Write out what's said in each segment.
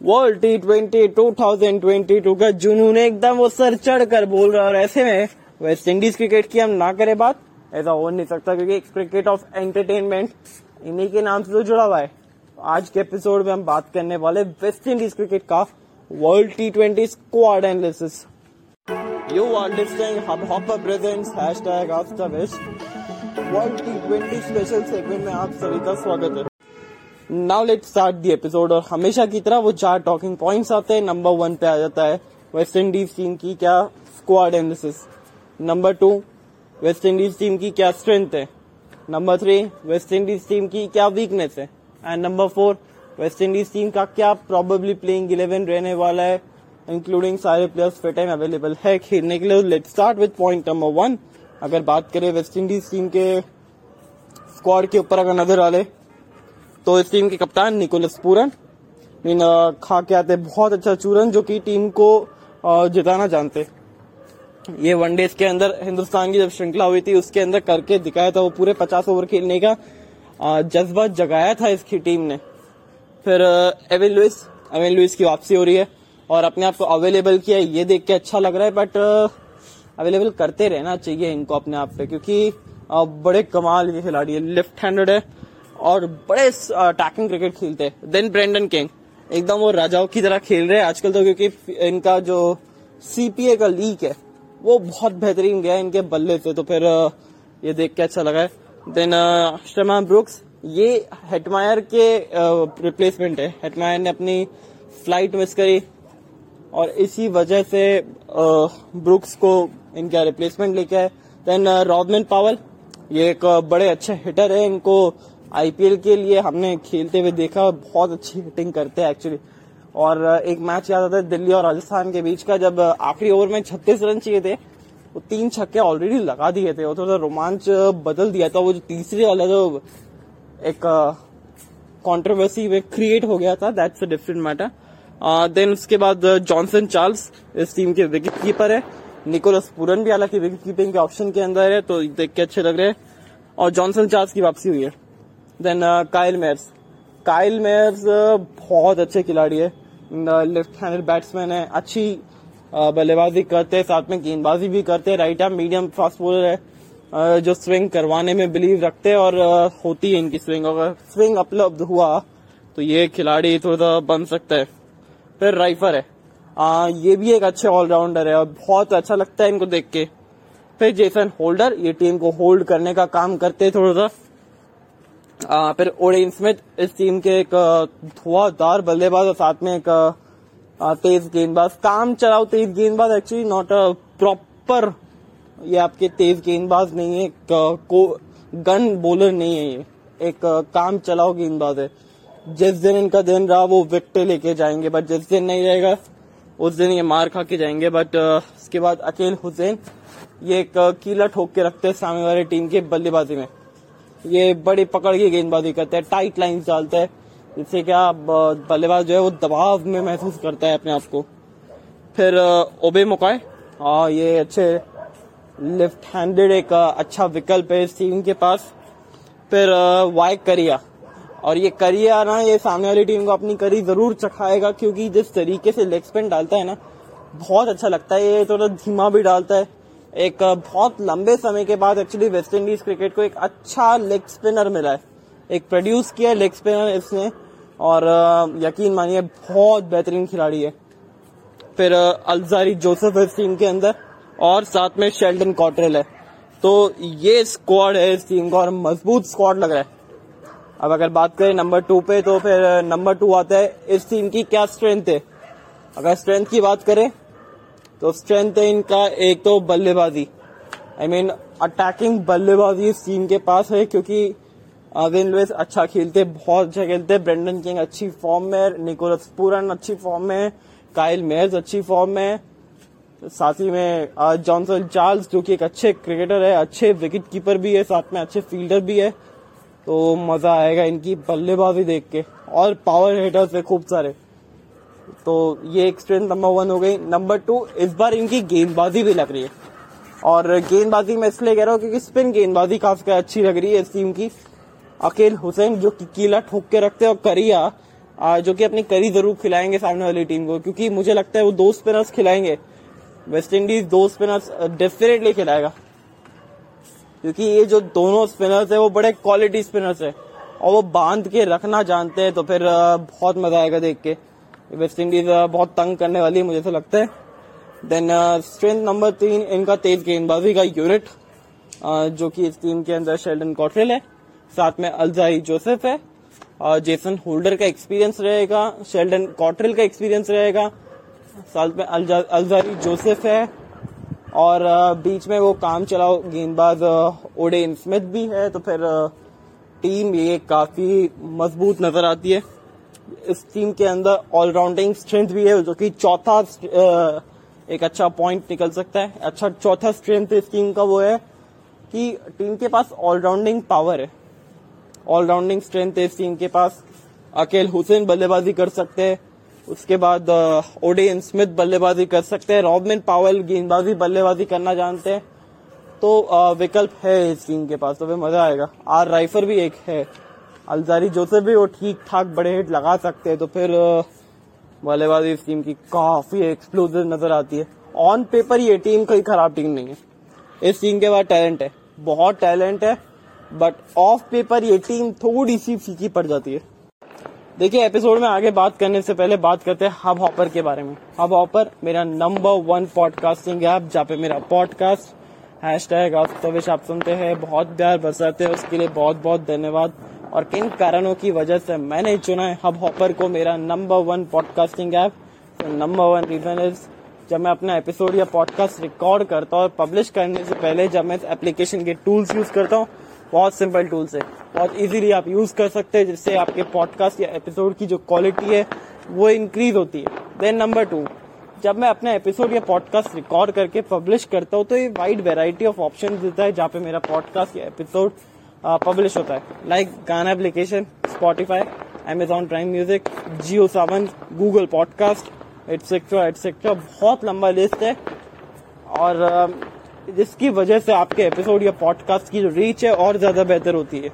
World T twenty two thousand twenty two का जुनून एकदम वो सर चढ़ कर बोल रहा है। और ऐसे में वेस्ट इंडीज क्रिकेट की हम ना करें बात, ऐसा हो नहीं सकता क्योंकि क्रिकेट ऑफ़ एंटरटेनमेंट इन्हीं के नाम से तो जुड़ा हुआ है। आज के एपिसोड में हम बात करने वाले वेस्ट इंडीज क्रिकेट का world T twenty squad analysis You are listening Hubhopper Presents hashtag After West World T20 special segment में आप सभी का स्वागत है। Now let start the episode और हमेशा की तरह वो चार टॉकिंग पॉइंट्स आते हैं। नंबर वन पे आ जाता है वेस्ट इंडीज टीम की क्या squad analysis number two West Indies team की क्या स्ट्रेंथ है। Number three West Indies team की क्या वीकनेस है। And number four West Indies team का क्या प्रॉबेबली प्लेइंग इलेवन रहने वाला है। इंक्लूडिंग सारे प्लेयर्स फिट एंड अवेलेबल है खेलने के लिए। Let start with point number one अगर बात करें वेस्ट इंडीज टीम के स्क्वाड के ऊपर अगर नज़र आ डाले तो इस टीम के कप्तान निकोलस पूरन मीन खा के आते बहुत अच्छा चूरन जो कि टीम को जिताना जानते ये वनडे के अंदर हिंदुस्तान की जब श्रृंखला हुई थी, उसके अंदर करके दिखाया था वो पूरे पचास ओवर खेलने का जज्बा जगाया था इसकी टीम ने। फिर एविन लुइस एविन लुइस की वापसी हो रही है और अपने आप को अवेलेबल किया, ये देख के अच्छा लग रहा है बट अवेलेबल करते रहना चाहिए इनको अपने आप पे, क्योंकि बड़े कमाल के खिलाड़ी है। लेफ़्ट हैंडेड है। और बड़े अटैकिंग क्रिकेट खेलते हैं। देन ब्रेंडन किंग एकदम वो राजाओं की तरह खेल रहे हैं आजकल तो क्योंकि इनका जो सीपीए का लीक है, वो बहुत बेहतरीन गया इनके बल्ले से। तो फिर ये देख के अच्छा लगा है। देन शर्मा ब्रुक्स ये हेटमायर के रिप्लेसमेंट है। हेटमायर ने अपनी फ़्लाइट मिस करी और इसी वजह से ब्रुक्स को इनका रिप्लेसमेंट लेके आए देन रॉबमैन पावल ये एक बड़े अच्छे हिटर है। इनको आईपीएल के लिए हमने खेलते हुए देखा बहुत अच्छी हिटिंग करते हैं एक्चुअली और एक मैच याद आता है दिल्ली और राजस्थान के बीच का, जब आखिरी ओवर में छत्तीस रन चाहिए थे, वो तीन छक्के ऑलरेडी लगा दिए थे और थोड़ा रोमांच बदल दिया था। वो जो तीसरे वाला जो एक कंट्रोवर्सी में क्रिएट हो गया था that's a different matter then उसके बाद जॉनसन चार्ल्स इस टीम के विकेट कीपर है। निकोलस पूरन भी हालाँकि विकेट कीपिंग के ऑप्शन के अंदर है तो देख के अच्छे लग रहे हैं। और जॉनसन चार्ल्स की वापसी हुई है। Then Kyle Mayers Kyle Mayers बहुत अच्छे खिलाड़ी है। लेफ़्ट हैंडेड बैट्समैन है। अच्छी बल्लेबाजी करते हैं साथ में गेंदबाजी भी करते हैं। Right arm medium fast bowler है जो स्विंग करवाने में बिलीव रखते हैं और होती है इनकी स्विंग अगर स्विंग उपलब्ध हुआ तो ये खिलाड़ी थोड़ा सा बन सकता है। फिर राइफर है। आ, ये भी एक अच्छे ऑलराउंडर है और बहुत अच्छा लगता है इनको देख के। फिर जेसन होल्डर ये टीम को होल्ड करने का काम करते हैं थोड़ा सा। फिर ओडेन स्मिथ इस टीम के एक धुआंधार बल्लेबाज और साथ में एक तेज गेंदबाज। काम चलाओ, तेज गेंदबाज एक्चुअली नॉट अ प्रॉपर ये आपके तेज गेंदबाज नहीं है को गन बॉलर नहीं है ये। एक काम चलाओ गेंदबाज है। जिस दिन इनका दिन रहा, वो विकटे लेके जाएँगे बट जिस दिन नहीं रहेगा, उस दिन ये मार खा के जाएँगे। बट उसके बाद अकेल हुसैन ये एक कीला ठोक के रखते हैं सामने वाले टीम के बल्लेबाजी में। ये बड़ी पकड़ की गेंदबाजी करते हैं टाइट लाइन डालते हैं, जिससे क्या बल्लेबाज जो है वो दबाव में महसूस करता है अपने आप को। फिर ओबे मुकाय हाँ ये अच्छे लेफ़्ट हैंडेड एक अच्छा विकल्प है इस टीम के पास। फिर वाई करिया। और ये करिया ना, ये सामने वाली टीम को अपनी करी ज़रूर चखाएगा, क्योंकि जिस तरीके से लेग स्पिन डालता है ना, बहुत अच्छा लगता है। ये थोड़ा धीमा भी डालता है एक बहुत लंबे समय के बाद एक्चुअली वेस्ट इंडीज क्रिकेट को एक अच्छा लेग स्पिनर मिला है। एक प्रोड्यूस किया लेग स्पिनर इसने और यकीन मानिए बहुत बेहतरीन खिलाड़ी है। फिर अलजारी जोसेफ है इस टीम के अंदर और साथ में शेल्डन कॉटरेल है। तो ये स्क्वाड है इस टीम का और मज़बूत स्क्वाड लग रहा है। अब अगर बात करें नंबर टू पे तो फिर नंबर टू आता है इस टीम की क्या स्ट्रेंथ है? अगर स्ट्रेंथ की बात करें तो स्ट्रेंथ है इनका, एक तो बल्लेबाजी। आई मीन अटैकिंग बल्लेबाजी इस टीम के पास है, क्योंकि विन लुइस अच्छा खेलते, बहुत अच्छा खेलते ब्रेंडन किंग अच्छी फॉर्म में निकोलस पूरन अच्छी फॉर्म में काइल मेयर्स अच्छी फॉर्म में साथ ही में जॉनसन चार्ल्स जो कि एक अच्छे क्रिकेटर है, अच्छे विकेट कीपर भी है, साथ में अच्छे फील्डर भी है। तो मज़ा आएगा इनकी बल्लेबाजी देख के। और पावर हिटर्स है खूब सारे। तो ये एक स्ट्रेंथ नंबर वन हो गई। नंबर टू इस बार इनकी गेंदबाजी भी लग रही है। और गेंदबाजी मैं इसलिए कह रहा हूँ क्योंकि स्पिन गेंदबाजी काफ़ी अच्छी लग रही है इस टीम की। अकेल हुसैन, जो कि कीला ठोक के रखते हैं, और करिया जो कि अपनी करी ज़रूर खिलाएँगे सामने वाली टीम को, क्योंकि मुझे लगता है वो दो स्पिनर्स खिलाएँगे। वेस्ट इंडीज दो स्पिनर्स डेफिनेटली खिलाएगा। क्योंकि ये जो दोनों स्पिनर्स है, वो बड़े क्वालिटी स्पिनर्स है। और वो बाँध के रखना जानते हैं तो फिर बहुत मज़ा आएगा देख के। वेस्ट इंडीज बहुत तंग करने वाली है मुझे तो लगता है। देन स्ट्रेंथ नंबर तीन, इनका तेज गेंदबाजी का यूनिट जो कि इस टीम के अंदर शेल्डन कॉट्रेल है। साथ में अलजाई जोसेफ है। और जेसन होल्डर का एक्सपीरियंस रहेगा शेल्डन कॉट्रेल का एक्सपीरियंस रहेगा। साथ में अलजारी जोसेफ है। और बीच में वो काम चलाओ, गेंदबाज ओडेन स्मिथ भी है। तो फिर टीम ये काफ़ी मज़बूत नज़र आती है। इस टीम के अंदर ऑलराउंडिंग स्ट्रेंथ भी है, जो कि चौथा एक अच्छा पॉइंट निकल सकता है। अच्छा चौथा स्ट्रेंथ इस टीम का वो है कि टीम के पास ऑलराउंडिंग पावर है। ऑलराउंडिंग स्ट्रेंथ है इस टीम के पास। अकेल हुसैन बल्लेबाजी कर सकते हैं। उसके बाद ओडेन स्मिथ बल्लेबाजी कर सकते हैं। रॉबिन पावल गेंदबाजी बल्लेबाजी करना जानते हैं। तो विकल्प है इस टीम के पास तो वे मज़ा आएगा। आर राइफर भी एक है। अलजारी जोसेफ भी वो ठीक ठाक बड़े हिट लगा सकते हैं तो फिर बल्लेबाजी इस टीम की काफ़ी एक्सप्लोजिव नज़र आती है। ऑन पेपर ये टीम कोई खराब टीम नहीं है। इस टीम के बाद टैलेंट है। बहुत टैलेंट है बट ऑफ़ पेपर ये टीम थोड़ी सी फीकी पड़ जाती है। देखिए एपिसोड में आगे बात करने से पहले बात करते हैं हब हॉपर के बारे में। हब हॉपर मेरा नंबर वन पॉडकास्टिंग ऐप जहाँ पे मेरा पॉडकास्ट हैश टैग आप सुनते हैं। बहुत प्यार बरसाते हैं, उसके लिए बहुत बहुत धन्यवाद। और किन कारणों की वजह से मैंने चुना है हब हॉपर को मेरा number one podcasting app number one reason is जब मैं अपना एपिसोड या पॉडकास्ट रिकॉर्ड करता हूँ और पब्लिश करने से पहले जब मैं इस एप्लीकेशन के टूल्स यूज़ करता हूँ, बहुत सिंपल टूल्स है। बहुत इजीली आप यूज़ कर सकते हैं, जिससे आपके पॉडकास्ट या एपिसोड की जो क्वालिटी है, वो इंक्रीज होती है। देन नंबर टू जब मैं अपना एपिसोड या पॉडकास्ट रिकॉर्ड करके पब्लिश करता हूँ तो ये वाइड वेराइटी ऑफ़ ऑप्शन देता है जहाँ पे मेरा पॉडकास्ट या एपिसोड पब्लिश होता है like Gaana application Spotify Amazon Prime music Jio Saavn Google podcast etcetera etcetera बहुत लंबा लिस्ट है। और जिसकी वजह से आपके एपिसोड या पॉडकास्ट की जो रीच है और ज़्यादा बेहतर होती है।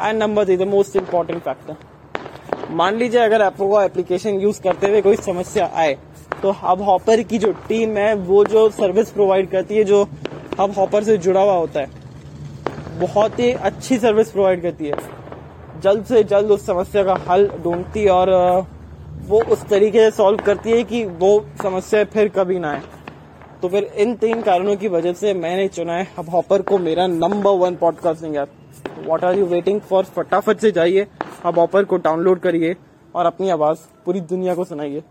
And number is the most important factor मान लीजिए अगर आपको एप्लीकेशन यूज़ करते हुए कोई समस्या आए तो हब हॉपर की जो टीम है, वो जो सर्विस प्रोवाइड करती है, जो हब हॉपर से जुड़ा हुआ होता है बहुत ही अच्छी सर्विस प्रोवाइड करती है। जल्द से जल्द उस समस्या का हल ढूंढती है और वो उस तरीके से सॉल्व करती है कि वो समस्या फिर कभी ना आए। तो फिर इन तीन कारणों की वजह से मैंने चुना है हब हॉपर को मेरा number one podcasting app what are you waiting for फटाफट से जाइए हब हॉपर को डाउनलोड करिए और अपनी आवाज़ पूरी दुनिया को सुनाइए।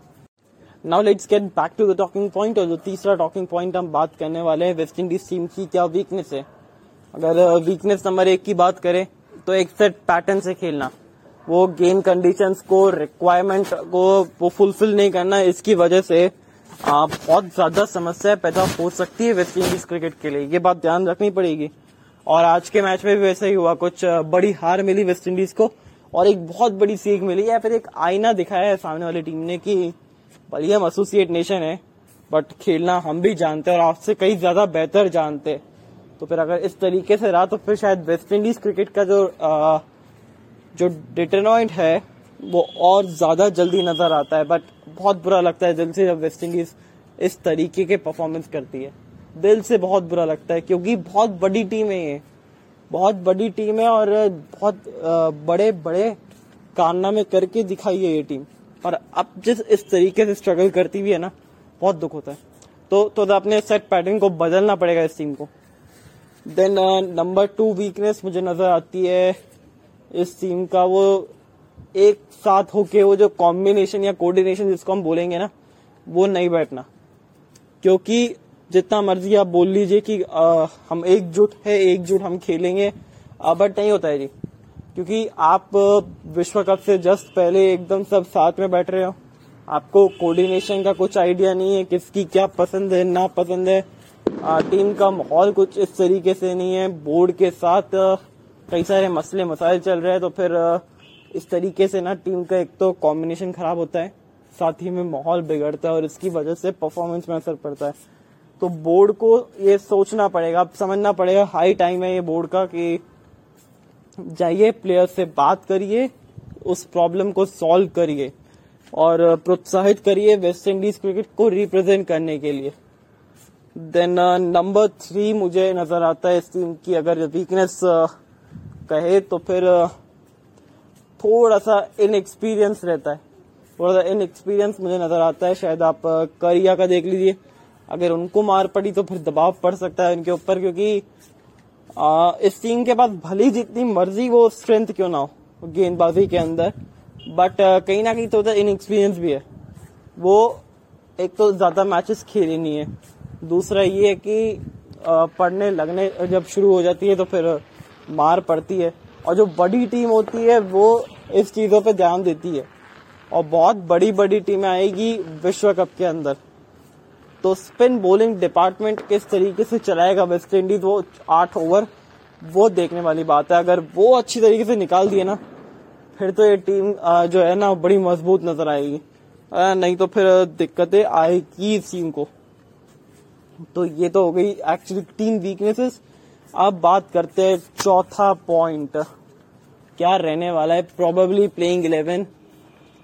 Now let's get back to the talking point और जो तीसरा टॉकिंग पॉइंट हम बात करने वाले हैं वेस्ट इंडीज टीम की क्या वीकनेस है। अगर वीकनेस नंबर एक की बात करें तो एक सेट पैटर्न से खेलना। वो गेम कंडीशंस को रिक्वायरमेंट को वो फुलफिल नहीं करना इसकी वजह से आ, बहुत ज़्यादा समस्या पैदा हो सकती है वेस्ट इंडीज क्रिकेट के लिए। ये बात ध्यान रखनी पड़ेगी। और आज के मैच में भी वैसे ही हुआ। कुछ बड़ी हार मिली वेस्ट इंडीज को और एक बहुत बड़ी सीख मिली या फिर एक आईना दिखाया है सामने वाली टीम ने कि भले हम एसोसिएट नेशन है बट खेलना हम भी जानते हैं और आपसे कई ज़्यादा बेहतर जानते हैं। तो फिर अगर इस तरीके से रहा तो फिर शायद वेस्ट इंडीज क्रिकेट का जो आ, जो डिटरनॉइंट है वो और ज़्यादा जल्दी नज़र आता है। बट बहुत बुरा लगता है दिल से जब वेस्ट इंडीज इस तरीके के परफॉर्मेंस करती है। दिल से बहुत बुरा लगता है क्योंकि बहुत बड़ी टीम है ये। बहुत बड़ी टीम है और बहुत बड़े बड़े कारनामे करके दिखाई है ये टीम और अब जिस इस तरीके से स्ट्रगल करती हुई है ना बहुत दुख होता है। तो तो अपने सेट पैटर्न को बदलना पड़ेगा इस टीम को। देन नंबर टू वीकनेस मुझे नज़र आती है इस टीम का वो एक साथ होके वो जो कॉम्बिनेशन या कोऑर्डिनेशन जिसको हम बोलेंगे ना वो नहीं बैठना। क्योंकि जितना मर्ज़ी आप बोल लीजिए कि आ, हम एकजुट है एकजुट हम खेलेंगे बट नहीं होता है जी। क्योंकि आप विश्व कप से जस्ट पहले एकदम सब साथ में बैठ रहे हो। आपको कोऑर्डिनेशन का कुछ आइडिया नहीं है किसकी क्या पसंद है ना पसंद है। टीम का माहौल कुछ इस तरीके से नहीं है। बोर्ड के साथ कई सारे मसले, मसाइल चल रहे हैं तो फिर इस तरीके से ना टीम का एक तो कॉम्बिनेशन खराब होता है, साथ ही में माहौल बिगड़ता है और इसकी वजह से परफॉर्मेंस में असर पड़ता है। तो बोर्ड को ये सोचना पड़ेगा समझना पड़ेगा हाई टाइम है ये बोर्ड का कि जाइए प्लेयर से बात करिए, उस प्रॉब्लम को सॉल्व करिए और प्रोत्साहित करिए वेस्ट इंडीज क्रिकेट को रिप्रेजेंट करने के लिए। देन नंबर थ्री मुझे नज़र आता है इस टीम की अगर वीकनेस uh, कहे तो फिर uh, थोड़ा सा इनएक्सपीरियंस रहता है। थोड़ा सा इनएक्सपीरियंस मुझे नज़र आता है शायद आप करिया का देख लीजिए। अगर उनको मार पड़ी तो फिर दबाव पड़ सकता है उनके ऊपर क्योंकि आ, इस टीम के पास भली जितनी मर्ज़ी वो स्ट्रेंथ क्यों ना हो गेंदबाजी के अंदर। बट कहीं ना कहीं तो इनएक्सपीरियंस भी है। वो एक तो ज़्यादा मैचेस खेले नहीं है। दूसरा ये है कि पढ़ने लगने जब शुरू हो जाती है तो फिर मार पड़ती है। और जो बड़ी टीम होती है, वो इस चीज़ों पे ध्यान देती है। और बहुत बड़ी बड़ी टीमें आएगी विश्व कप के अंदर। तो स्पिन बॉलिंग डिपार्टमेंट किस तरीके से चलाएगा वेस्ट इंडीज वो आठ ओवर वो देखने वाली बात है। अगर वो अच्छी तरीके से निकाल दिए ना, फिर तो ये टीम जो है ना, बड़ी मज़बूत नज़र आएगी। नहीं तो फिर दिक्कतें आएगी इस टीम को। तो ये तो हो गई एक्चुअली टीम वीकनेसेस अब बात करते हैं चौथा पॉइंट क्या रहने वाला है? Probably playing eleven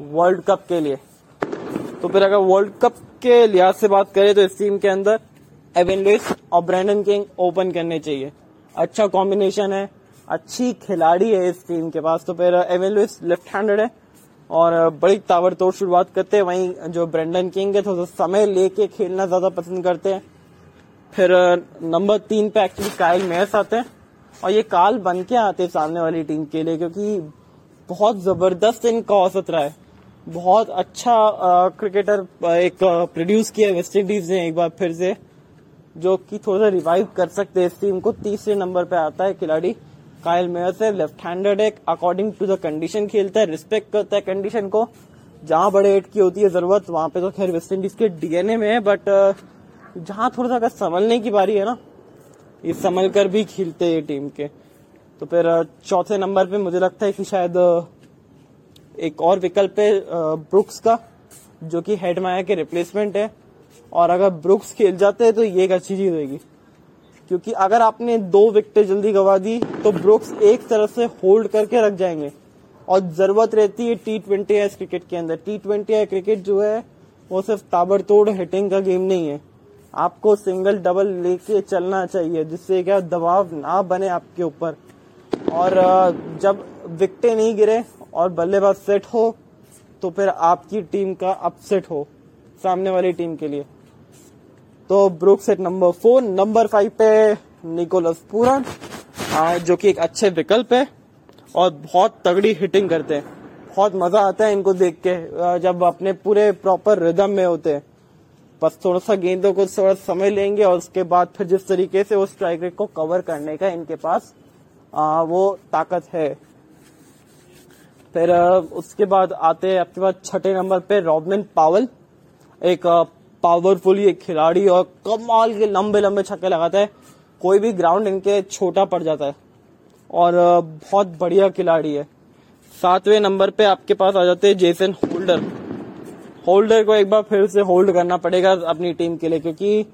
world cup के लिए। तो फिर अगर वर्ल्ड कप के लिहाज से बात करें तो इस टीम के अंदर एवन लुइस और ब्रैंडन किंग ओपन करने चाहिए। अच्छा कॉम्बिनेशन है। अच्छी खिलाड़ी है इस टीम के पास। तो फिर एवन लुइस लेफ़्ट हैंडेड है। और बड़ी ताबड़तोड़ शुरुआत करते हैं। वहीं जो ब्रेंडन किंग है, थोड़ा समय लेके खेलना ज़्यादा पसंद करते हैं। फिर नंबर तीन पे एक्चुअली कायल मेयर्स आते हैं और ये काल बन के आते हैं सामने वाली टीम के लिए क्योंकि बहुत ज़बरदस्त इनका औसत रहा है। बहुत अच्छा क्रिकेटर एक प्रोड्यूस किया वेस्ट इंडीज ने एक बार फिर से, जो कि थोड़ा सा रिवाइव कर सकते हैं इस टीम को। तीसरे नंबर पे आता है खिलाड़ी कायल मेयर से लेफ़्ट हैंडेड है अकॉर्डिंग टू द कंडीशन खेलता है रिस्पेक्ट करता है कंडीशन को। जहाँ बड़े एट की होती है ज़रूरत, वहाँ पे तो खैर वेस्ट इंडीज के डीएनए में है बट जहाँ थोड़ा सा अगर संभलने की बारी है ना, ये संभल कर भी खेलते हैं टीम के। तो फिर चौथे नंबर पे मुझे लगता है कि शायद एक और विकल्प है ब्रुक्स का, जो कि हेड माया के रिप्लेसमेंट है। और अगर ब्रुक्स खेल जाते हैं तो ये एक अच्छी चीज़ होगी क्योंकि अगर आपने दो विकेटें जल्दी गवा दी तो ब्रुक्स एक तरफ़ से होल्ड करके रख जाएँगे। और ज़रूरत रहती है टी ट्वेंटी क्रिकेट के अंदर। टी ट्वेंटी क्रिकेट जो है, वो सिर्फ़ ताबड़तोड़ हिटिंग का गेम नहीं है। आपको सिंगल डबल लेके चलना चाहिए, जिससे क्या दबाव ना बने आपके ऊपर। और जब विकटे नहीं गिरे और बल्लेबाज सेट हो तो फिर आपकी टीम का अपसेट हो, सामने वाली टीम के लिए। तो Brooks at number four, number five पे निकोलस पूरन जो कि एक अच्छे विकल्प है और बहुत तगड़ी हिटिंग करते हैं। बहुत मज़ा आता है इनको देख के जब अपने पूरे प्रॉपर रिदम में होते हैं। बस थोड़ा सा गेंदों को थोड़ा समय लेंगे और उसके बाद फिर जिस तरीके से वो स्ट्राइक रेट को कवर करने का इनके पास आ, वो ताकत है। फिर उसके बाद आते हैं आपके पास छठे नंबर पे रॉबिन पावल एक पावरफुल ये खिलाड़ी और कमाल के लंबे लंबे छक्के लगाता है। कोई भी ग्राउंड इनके छोटा पड़ जाता है और बहुत बढ़िया खिलाड़ी है। सातवें नंबर पे आपके पास आ जाते हैं जेसन होल्डर होल्डर को एक बार फिर से होल्ड करना पड़ेगा अपनी टीम के लिए, क्योंकि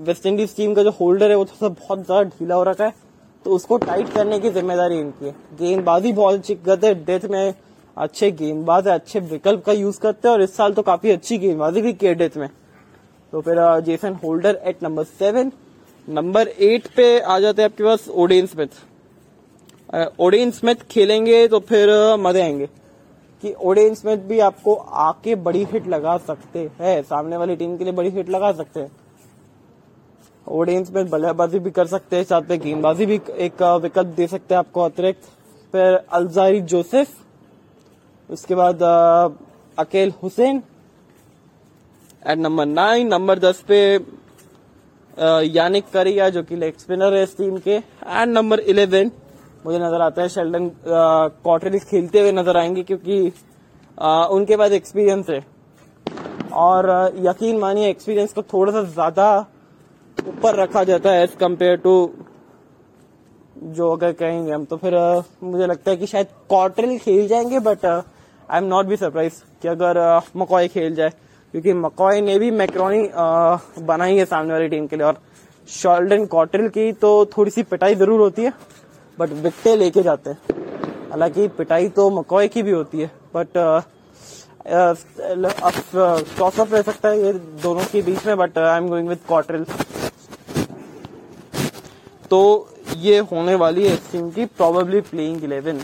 वेस्ट इंडीज टीम का जो होल्डर है, वो थोड़ा बहुत ज़्यादा ढीला हो रखा है। तो उसको टाइट करने की ज़िम्मेदारी इनकी है। गेंदबाजी बहुत अच्छी करते हैं, डेथ में अच्छे गेंदबाज है, अच्छे विकल्प का यूज़ करते हैं, और इस साल तो काफ़ी अच्छी गेंदबाजी भी की है डेथ में। तो फिर Jason Holder at number seven number eight पे आ जाते हैं आपके पास ओडेन स्मिथ ओडेन स्मिथ खेलेंगे तो फिर मज़े आएँगे। कि ओडेन स्मिथ भी आपको आके बड़ी हिट लगा सकते हैं। सामने वाली टीम के लिए बड़ी हिट लगा सकते हैं। ओडेन स्मिथ बल्लेबाजी भी कर सकते हैं, साथ में गेंदबाजी भी एक विकल्प दे सकते हैं आपको अतिरिक्त। फिर अलजारी जोसेफ, उसके बाद Akeal Hosein. At number nine number दस पे यानिक करिया, जो कि लेग स्पिनर है इस टीम के। एंड नंबर इलेवन मुझे नज़र आता है शेल्डन कॉटरिस खेलते हुए नज़र आएँगे क्योंकि आ, उनके पास एक्सपीरियंस है। और यकीन मानिए एक्सपीरियंस को थोड़ा सा ज़्यादा ऊपर रखा जाता है एज कंपेयर टू जो अगर कहेंगे हम तो फिर आ, मुझे लगता है कि शायद कॉटरिल खेल जाएँगे but I am not be surprise कि अगर मकॉय खेल जाए। क्योंकि मकॉय ने भी मैक्रोनी बनाई है सामने वाली टीम के लिए। और शॉल्डन कॉटरिल की तो थोड़ी सी पिटाई ज़रूर होती है। बट विकटे लेके जाते हैं। हालाँकि पिटाई तो मकोए की भी होती है बट टॉस अप रह सकता है ये दोनों के बीच में but I am going with Cottrell तो ये होने वाली है इस टीम की प्रॉबेबली प्लेइंग इलेवन